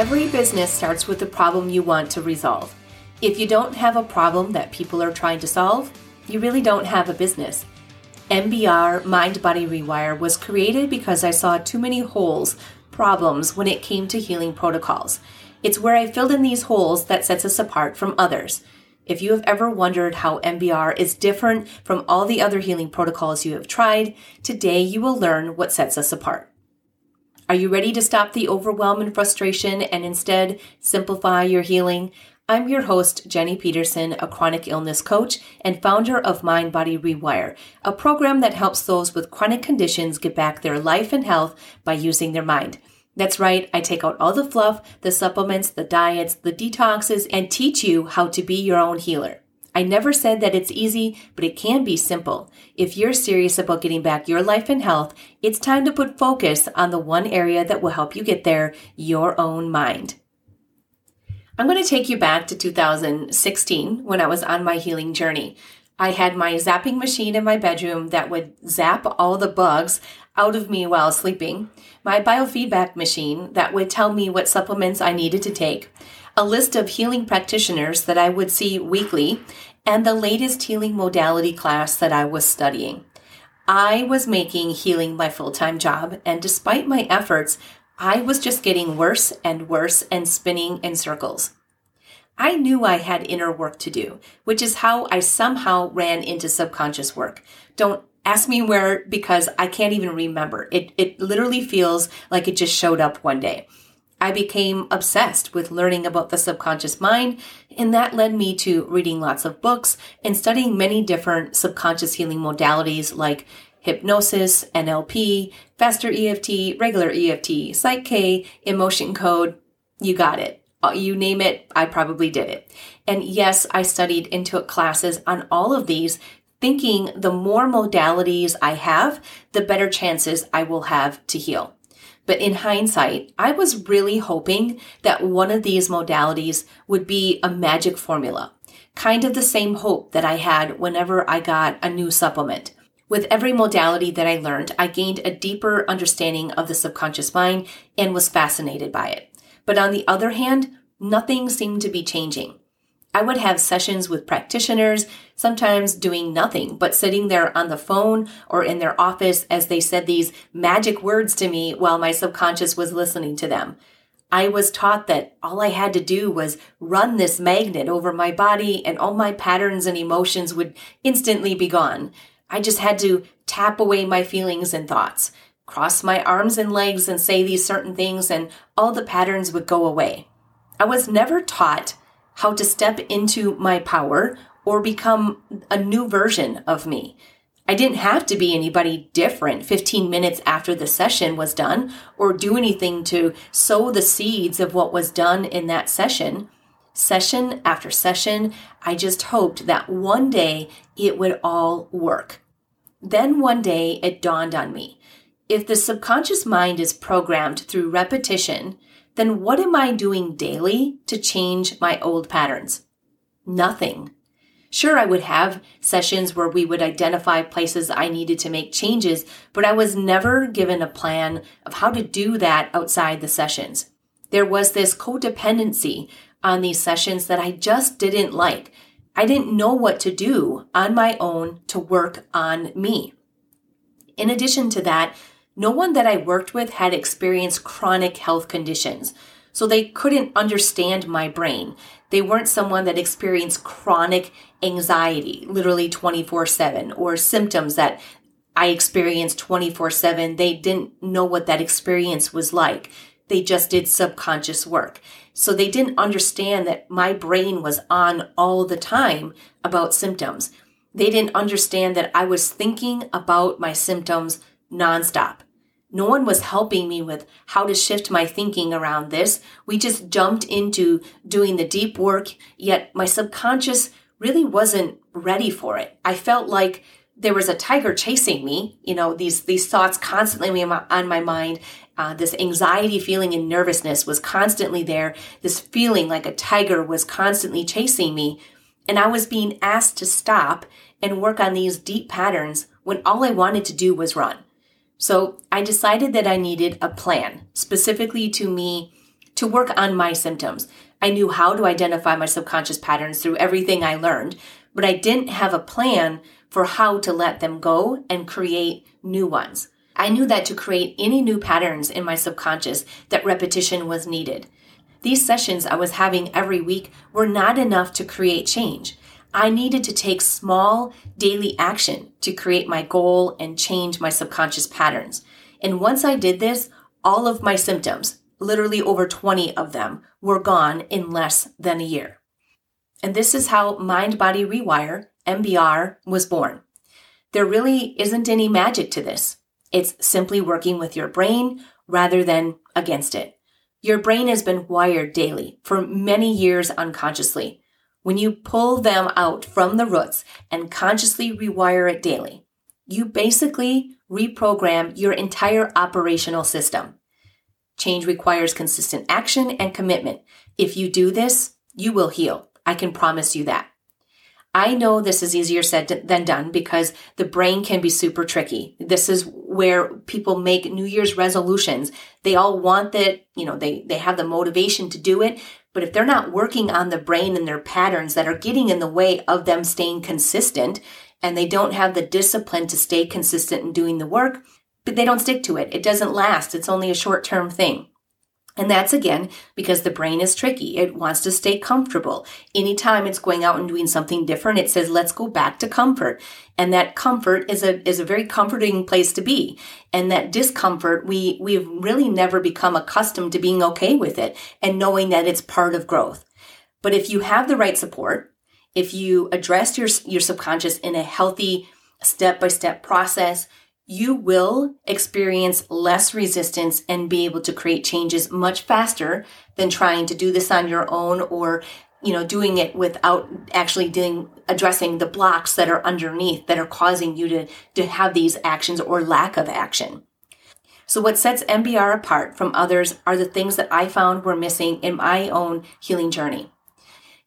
Every business starts with a problem you want to resolve. If you don't have a problem that people are trying to solve, you really don't have a business. MBR Mind Body Rewire was created because I saw too many holes, problems when it came to healing protocols. It's where I filled in these holes that sets us apart from others. If you have ever wondered how MBR is different from all the other healing protocols you have tried, today you will learn what sets us apart. Are you ready to stop the overwhelm and frustration and instead simplify your healing? I'm your host, Jenny Peterson, a chronic illness coach and founder of Mind Body Rewire, a program that helps those with chronic conditions get back their life and health by using their mind. That's right, I take out all the fluff, the supplements, the diets, the detoxes, and teach you how to be your own healer. I never said that it's easy, but it can be simple. If you're serious about getting back your life and health, it's time to put focus on the one area that will help you get there your own mind. I'm going to take you back to 2016 when I was on my healing journey. I had my zapping machine in my bedroom that would zap all the bugs out of me while sleeping, my biofeedback machine that would tell me what supplements I needed to take, a list of healing practitioners that I would see weekly, and the latest healing modality class that I was studying. I was making healing my full time job, and despite my efforts, I was just getting worse and worse and spinning in circles. I knew I had inner work to do, which is how I somehow ran into subconscious work. Don't ask me where because I can't even remember. It, it literally feels like it just showed up one day. I became obsessed with learning about the subconscious mind, and that led me to reading lots of books and studying many different subconscious healing modalities like hypnosis, NLP, faster EFT, regular EFT, Psych K, emotion code. You got it. Uh, you name it, I probably did it. And yes, I studied and took classes on all of these, thinking the more modalities I have, the better chances I will have to heal. But in hindsight, I was really hoping that one of these modalities would be a magic formula, kind of the same hope that I had whenever I got a new supplement. With every modality that I learned, I gained a deeper understanding of the subconscious mind and was fascinated by it. But on the other hand, nothing seemed to be changing. I would have sessions with practitioners, sometimes doing nothing but sitting there on the phone or in their office as they said these magic words to me while my subconscious was listening to them. I was taught that all I had to do was run this magnet over my body and all my patterns and emotions would instantly be gone. I just had to tap away my feelings and thoughts, cross my arms and legs and say these certain things and all the patterns would go away. I was never taught how to step into my power or become a new version of me. I didn't have to be anybody different 15 minutes after the session was done or do anything to sow the seeds of what was done in that session. Session after session, I just hoped that one day it would all work. Then one day it dawned on me. If the subconscious mind is programmed through repetition, then what am I doing daily to change my old patterns? Nothing. Sure, I would have sessions where we would identify places I needed to make changes, but I was never given a plan of how to do that outside the sessions. There was this codependency on these sessions that I just didn't like. I didn't know what to do on my own to work on me. In addition to that, no one that I worked with had experienced chronic health conditions, so they couldn't understand my brain. They weren't someone that experienced chronic anxiety, literally 24 7, or symptoms that I experienced 24 7. They didn't know what that experience was like. They just did subconscious work. So they didn't understand that my brain was on all the time about symptoms. They didn't understand that I was thinking about my symptoms nonstop. No one was helping me with how to shift my thinking around this. We just jumped into doing the deep work, yet my subconscious really wasn't ready for it. I felt like there was a tiger chasing me. You know, these these thoughts constantly on my mind. Uh, this anxiety feeling and nervousness was constantly there. This feeling like a tiger was constantly chasing me, and I was being asked to stop and work on these deep patterns when all I wanted to do was run. So I decided that I needed a plan specifically to me to work on my symptoms. I knew how to identify my subconscious patterns through everything I learned, but I didn't have a plan for how to let them go and create new ones. I knew that to create any new patterns in my subconscious, that repetition was needed. These sessions I was having every week were not enough to create change. I needed to take small daily action to create my goal and change my subconscious patterns. And once I did this, all of my symptoms, literally over 20 of them, were gone in less than a year. And this is how Mind Body Rewire, MBR, was born. There really isn't any magic to this. It's simply working with your brain rather than against it. Your brain has been wired daily for many years unconsciously. When you pull them out from the roots and consciously rewire it daily, you basically reprogram your entire operational system. Change requires consistent action and commitment. If you do this, you will heal. I can promise you that. I know this is easier said than done because the brain can be super tricky. This is where people make New Year's resolutions. They all want that, you know, they, they have the motivation to do it. But if they're not working on the brain and their patterns that are getting in the way of them staying consistent and they don't have the discipline to stay consistent in doing the work, but they don't stick to it. It doesn't last. It's only a short term thing. And that's again because the brain is tricky. It wants to stay comfortable. Anytime it's going out and doing something different, it says, let's go back to comfort. And that comfort is a, is a very comforting place to be. And that discomfort, we, we've really never become accustomed to being okay with it and knowing that it's part of growth. But if you have the right support, if you address your, your subconscious in a healthy step by step process, you will experience less resistance and be able to create changes much faster than trying to do this on your own or you know doing it without actually doing addressing the blocks that are underneath that are causing you to to have these actions or lack of action. So what sets mbr apart from others are the things that i found were missing in my own healing journey.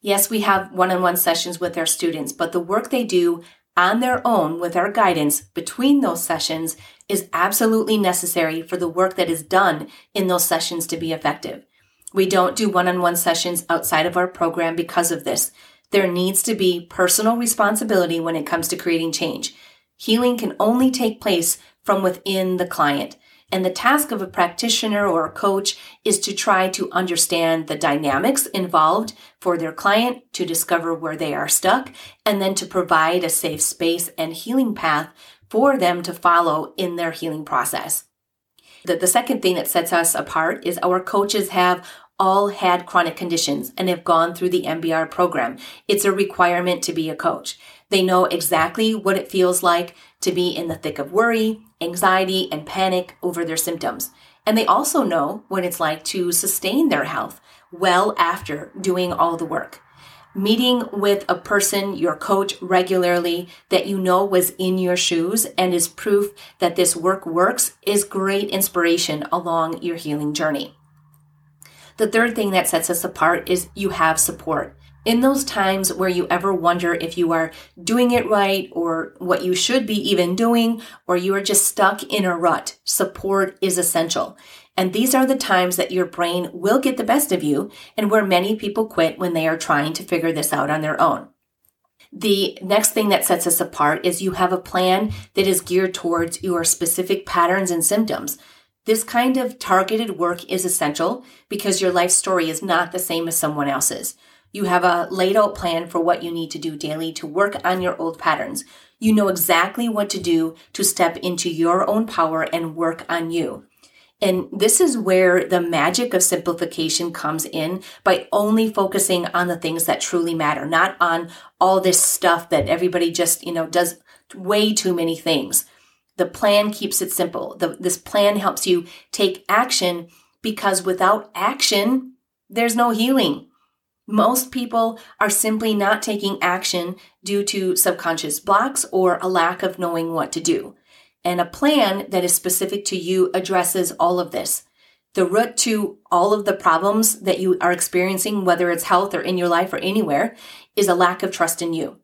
Yes we have one-on-one sessions with our students but the work they do on their own with our guidance between those sessions is absolutely necessary for the work that is done in those sessions to be effective. We don't do one on one sessions outside of our program because of this. There needs to be personal responsibility when it comes to creating change. Healing can only take place from within the client. And the task of a practitioner or a coach is to try to understand the dynamics involved for their client to discover where they are stuck and then to provide a safe space and healing path for them to follow in their healing process. The, the second thing that sets us apart is our coaches have all had chronic conditions and have gone through the MBR program. It's a requirement to be a coach. They know exactly what it feels like to be in the thick of worry, anxiety, and panic over their symptoms. And they also know what it's like to sustain their health well after doing all the work. Meeting with a person, your coach, regularly that you know was in your shoes and is proof that this work works is great inspiration along your healing journey. The third thing that sets us apart is you have support. In those times where you ever wonder if you are doing it right or what you should be even doing, or you are just stuck in a rut, support is essential. And these are the times that your brain will get the best of you and where many people quit when they are trying to figure this out on their own. The next thing that sets us apart is you have a plan that is geared towards your specific patterns and symptoms. This kind of targeted work is essential because your life story is not the same as someone else's. You have a laid out plan for what you need to do daily to work on your old patterns. You know exactly what to do to step into your own power and work on you. And this is where the magic of simplification comes in by only focusing on the things that truly matter, not on all this stuff that everybody just, you know, does way too many things. The plan keeps it simple. The, this plan helps you take action because without action, there's no healing. Most people are simply not taking action due to subconscious blocks or a lack of knowing what to do. And a plan that is specific to you addresses all of this. The root to all of the problems that you are experiencing, whether it's health or in your life or anywhere, is a lack of trust in you.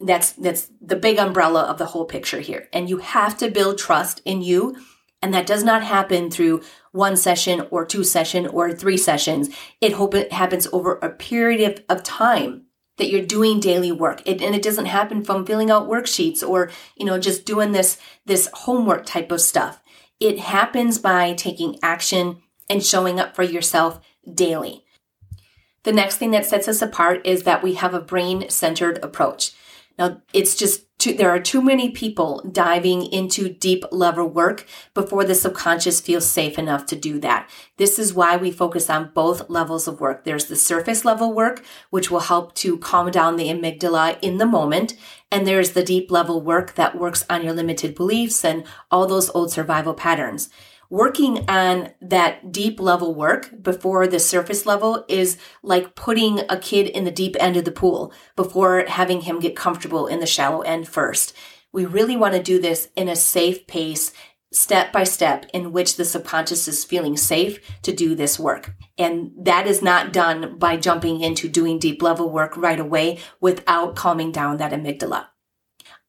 That's, that's the big umbrella of the whole picture here. And you have to build trust in you And that does not happen through one session or two session or three sessions. It hope it happens over a period of, of time that you're doing daily work. It, and it doesn't happen from filling out worksheets or, you know, just doing this, this homework type of stuff. It happens by taking action and showing up for yourself daily. The next thing that sets us apart is that we have a brain centered approach. Now, it's just too, there are too many people diving into deep level work before the subconscious feels safe enough to do that. This is why we focus on both levels of work. There's the surface level work, which will help to calm down the amygdala in the moment. And there's the deep level work that works on your limited beliefs and all those old survival patterns working on that deep level work before the surface level is like putting a kid in the deep end of the pool before having him get comfortable in the shallow end first. We really want to do this in a safe pace, step by step, in which the subconscious is feeling safe to do this work. And that is not done by jumping into doing deep level work right away without calming down that amygdala.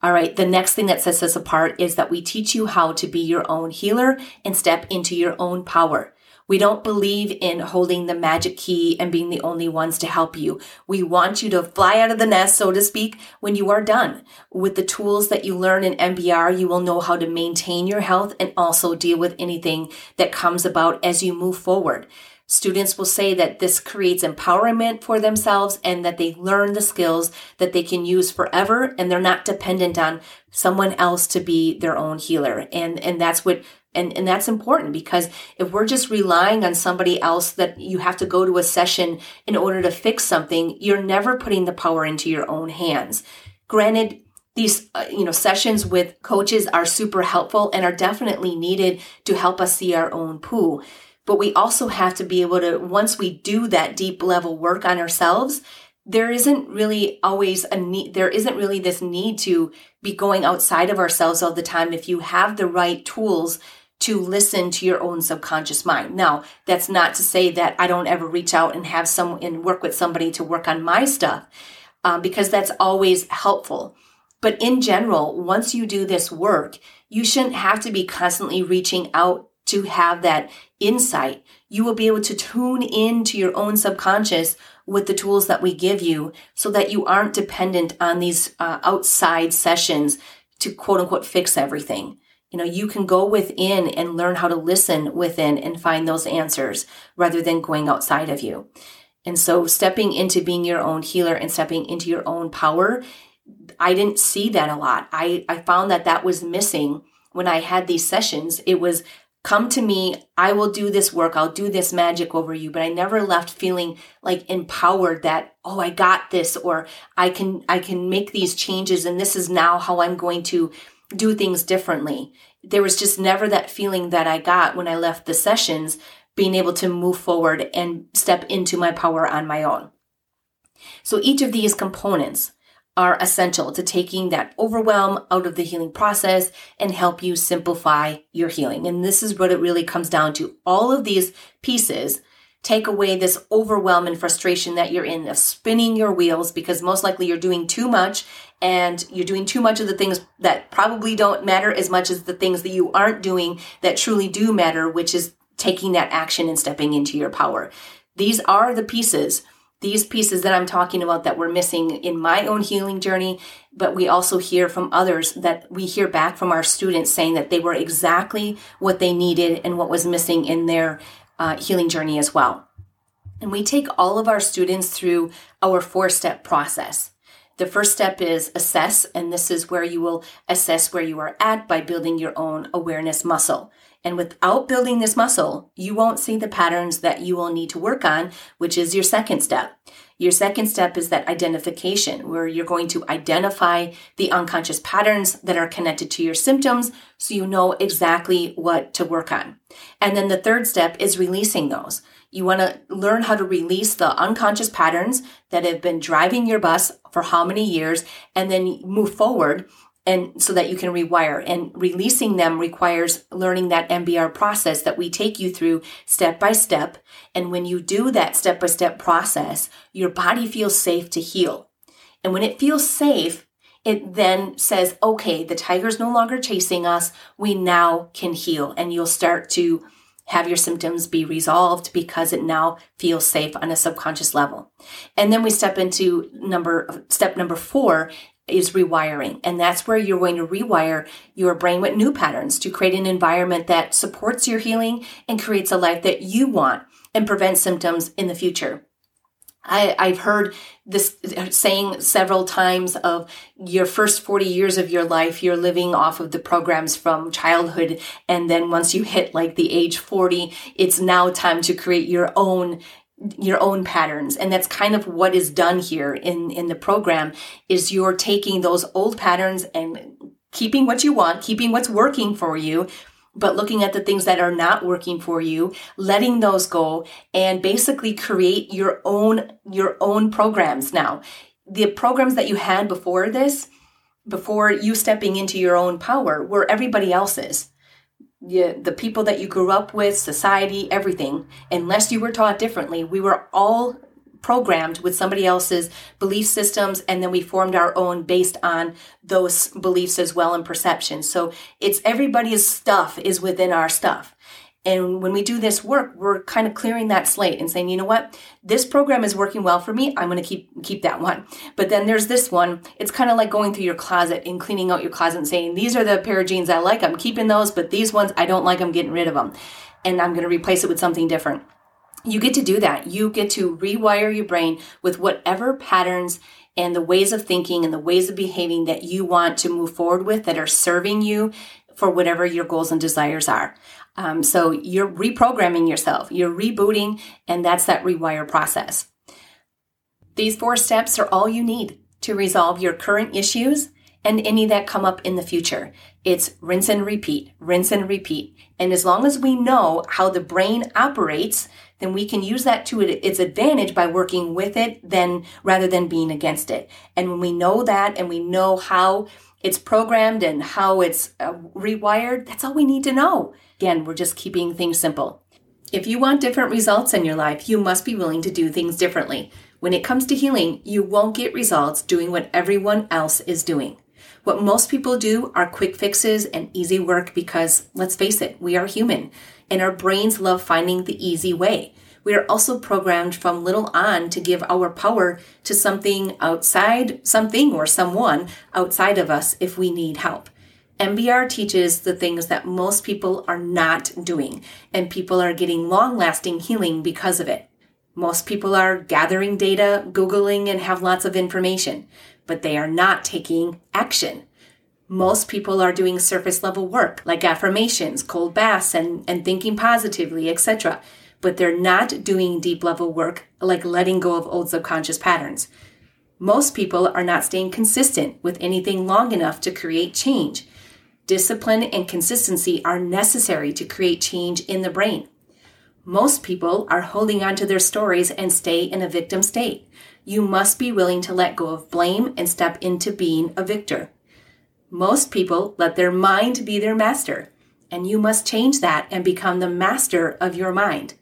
All right, the next thing that sets us apart is that we teach you how to be your own healer and step into your own power. We don't believe in holding the magic key and being the only ones to help you. We want you to fly out of the nest, so to speak, when you are done. With the tools that you learn in MBR, you will know how to maintain your health and also deal with anything that comes about as you move forward. Students will say that this creates empowerment for themselves and that they learn the skills that they can use forever and they're not dependent on someone else to be their own healer. And, and that's what, and, and that's important because if we're just relying on somebody else that you have to go to a session in order to fix something, you're never putting the power into your own hands. Granted, these uh, you know sessions with coaches are super helpful and are definitely needed to help us see our own poo but we also have to be able to, once we do that deep level work on ourselves, there isn't really always a need, there isn't really this need to be going outside of ourselves all the time if you have the right tools to listen to your own subconscious mind. Now, that's not to say that I don't ever reach out and have some and work with somebody to work on my stuff, um, because that's always helpful. But in general, once you do this work, you shouldn't have to be constantly reaching out to have that insight. You will be able to tune into your own subconscious with the tools that we give you so that you aren't dependent on these uh, outside sessions to quote unquote fix everything. You know, you can go within and learn how to listen within and find those answers rather than going outside of you. And so stepping into being your own healer and stepping into your own power, I didn't see that a lot. I, I found that that was missing when I had these sessions. It was come to me. I will do this work. I'll do this magic over you. But I never left feeling like empowered that, oh, I got this or I can, I can make these changes. And this is now how I'm going to do things differently. There was just never that feeling that I got when I left the sessions, being able to move forward and step into my power on my own. So each of these components are essential to taking that overwhelm out of the healing process and help you simplify your healing. And this is what it really comes down to. All of these pieces take away this overwhelm and frustration that you're in of spinning your wheels because most likely you're doing too much and you're doing too much of the things that probably don't matter as much as the things that you aren't doing that truly do matter, which is taking that action and stepping into your power. These are the pieces these pieces that I'm talking about that we're missing in my own healing journey, but we also hear from others that we hear back from our students saying that they were exactly what they needed and what was missing in their uh, healing journey as well. And we take all of our students through our four step process. The first step is assess, and this is where you will assess where you are at by building your own awareness muscle. And without building this muscle, you won't see the patterns that you will need to work on, which is your second step. Your second step is that identification, where you're going to identify the unconscious patterns that are connected to your symptoms so you know exactly what to work on. And then the third step is releasing those. You want to learn how to release the unconscious patterns that have been driving your bus for how many years and then move forward and so that you can rewire and releasing them requires learning that MBR process that we take you through step by step. And when you do that step by step process, your body feels safe to heal. And when it feels safe, it then says, okay, the tiger's no longer chasing us. We now can heal. And you'll start to have your symptoms be resolved because it now feels safe on a subconscious level. And then we step into number, step number four is rewiring. And that's where you're going to rewire your brain with new patterns to create an environment that supports your healing and creates a life that you want and prevents symptoms in the future. I, have heard this saying several times of your first 40 years of your life, you're living off of the programs from childhood. And then once you hit like the age 40, it's now time to create your own your own patterns and that's kind of what is done here in in the program is you're taking those old patterns and keeping what you want keeping what's working for you but looking at the things that are not working for you, letting those go and basically create your own, your own programs now. The programs that you had before this, before you stepping into your own power, were everybody else's. Yeah, the people that you grew up with, society, everything, unless you were taught differently, we were all programmed with somebody else's belief systems and then we formed our own based on those beliefs as well and perceptions. So it's everybody's stuff is within our stuff and when we do this work we're kind of clearing that slate and saying you know what? This program is working well for me. I'm going to keep keep that one. But then there's this one. It's kind of like going through your closet and cleaning out your closet and saying these are the pair of jeans i like. I'm keeping those but these ones i don't like i'm getting rid of them and i'm going to replace it with something different. You get to do that. You get to rewire your brain with whatever patterns and the ways of thinking and the ways of behaving that you want to move forward with that are serving you for whatever your goals and desires are. Um, so you're reprogramming yourself, you're rebooting, and that's that rewire process. These four steps are all you need to resolve your current issues and any that come up in the future. It's rinse and repeat, rinse and repeat. And as long as we know how the brain operates, then we can use that to its advantage by working with it then rather than being against it. And when we know that and we know how it's programmed and how it's uh, rewired, that's all we need to know. Again, we're just keeping things simple. If you want different results in your life, you must be willing to do things differently. When it comes to healing, you won't get results doing what everyone else is doing. What most people do are quick fixes and easy work because, let's face it, we are human and our brains love finding the easy way. We are also programmed from little on to give our power to something outside, something or someone outside of us if we need help. MBR teaches the things that most people are not doing, and people are getting long lasting healing because of it. Most people are gathering data, Googling, and have lots of information, but they are not taking action. Most people are doing surface level work like affirmations, cold baths, and, and thinking positively, etc. But they're not doing deep level work like letting go of old subconscious patterns. Most people are not staying consistent with anything long enough to create change. Discipline and consistency are necessary to create change in the brain. Most people are holding on to their stories and stay in a victim state. You must be willing to let go of blame and step into being a victor. Most people let their mind be their master, and you must change that and become the master of your mind.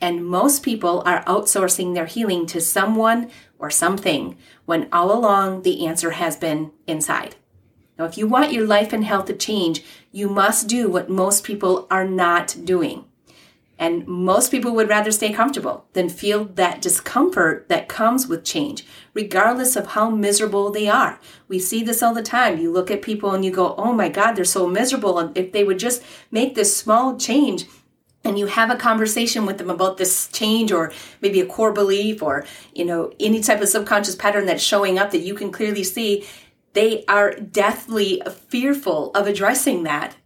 And most people are outsourcing their healing to someone or something when all along the answer has been inside. Now, if you want your life and health to change, you must do what most people are not doing. And most people would rather stay comfortable than feel that discomfort that comes with change, regardless of how miserable they are. We see this all the time. You look at people and you go, oh my God, they're so miserable. And if they would just make this small change, and you have a conversation with them about this change or maybe a core belief or you know any type of subconscious pattern that's showing up that you can clearly see they are deathly fearful of addressing that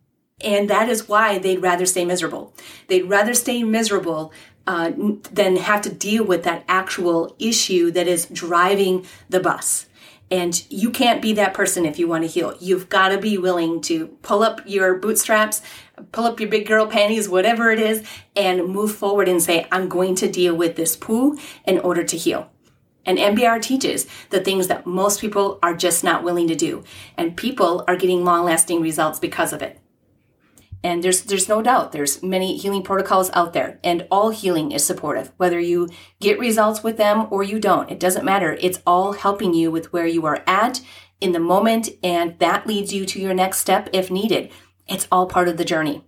and that is why they'd rather stay miserable. They'd rather stay miserable uh, than have to deal with that actual issue that is driving the bus. And you can't be that person if you want to heal. You've got to be willing to pull up your bootstraps, pull up your big girl panties, whatever it is, and move forward and say, I'm going to deal with this poo in order to heal. And MBR teaches the things that most people are just not willing to do. And people are getting long lasting results because of it. And there's there's no doubt there's many healing protocols out there and all healing is supportive. Whether you get results with them or you don't, it doesn't matter. It's all helping you with where you are at in the moment, and that leads you to your next step if needed. It's all part of the journey.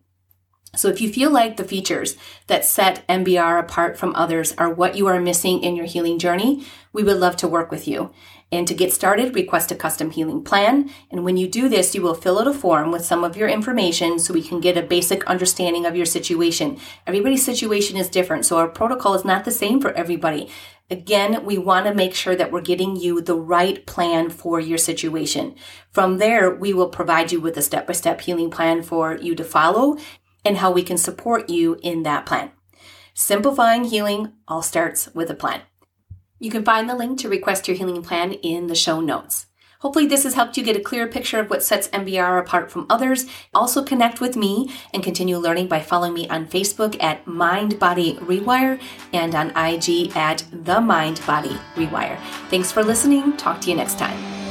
So if you feel like the features that set MBR apart from others are what you are missing in your healing journey, we would love to work with you. And to get started, request a custom healing plan. And when you do this, you will fill out a form with some of your information so we can get a basic understanding of your situation. Everybody's situation is different, so our protocol is not the same for everybody. Again, we want to make sure that we're getting you the right plan for your situation. From there, we will provide you with a step by step healing plan for you to follow and how we can support you in that plan. Simplifying healing all starts with a plan. You can find the link to request your healing plan in the show notes. Hopefully, this has helped you get a clearer picture of what sets MBR apart from others. Also, connect with me and continue learning by following me on Facebook at Mind Body Rewire and on IG at The Mind Body Rewire. Thanks for listening. Talk to you next time.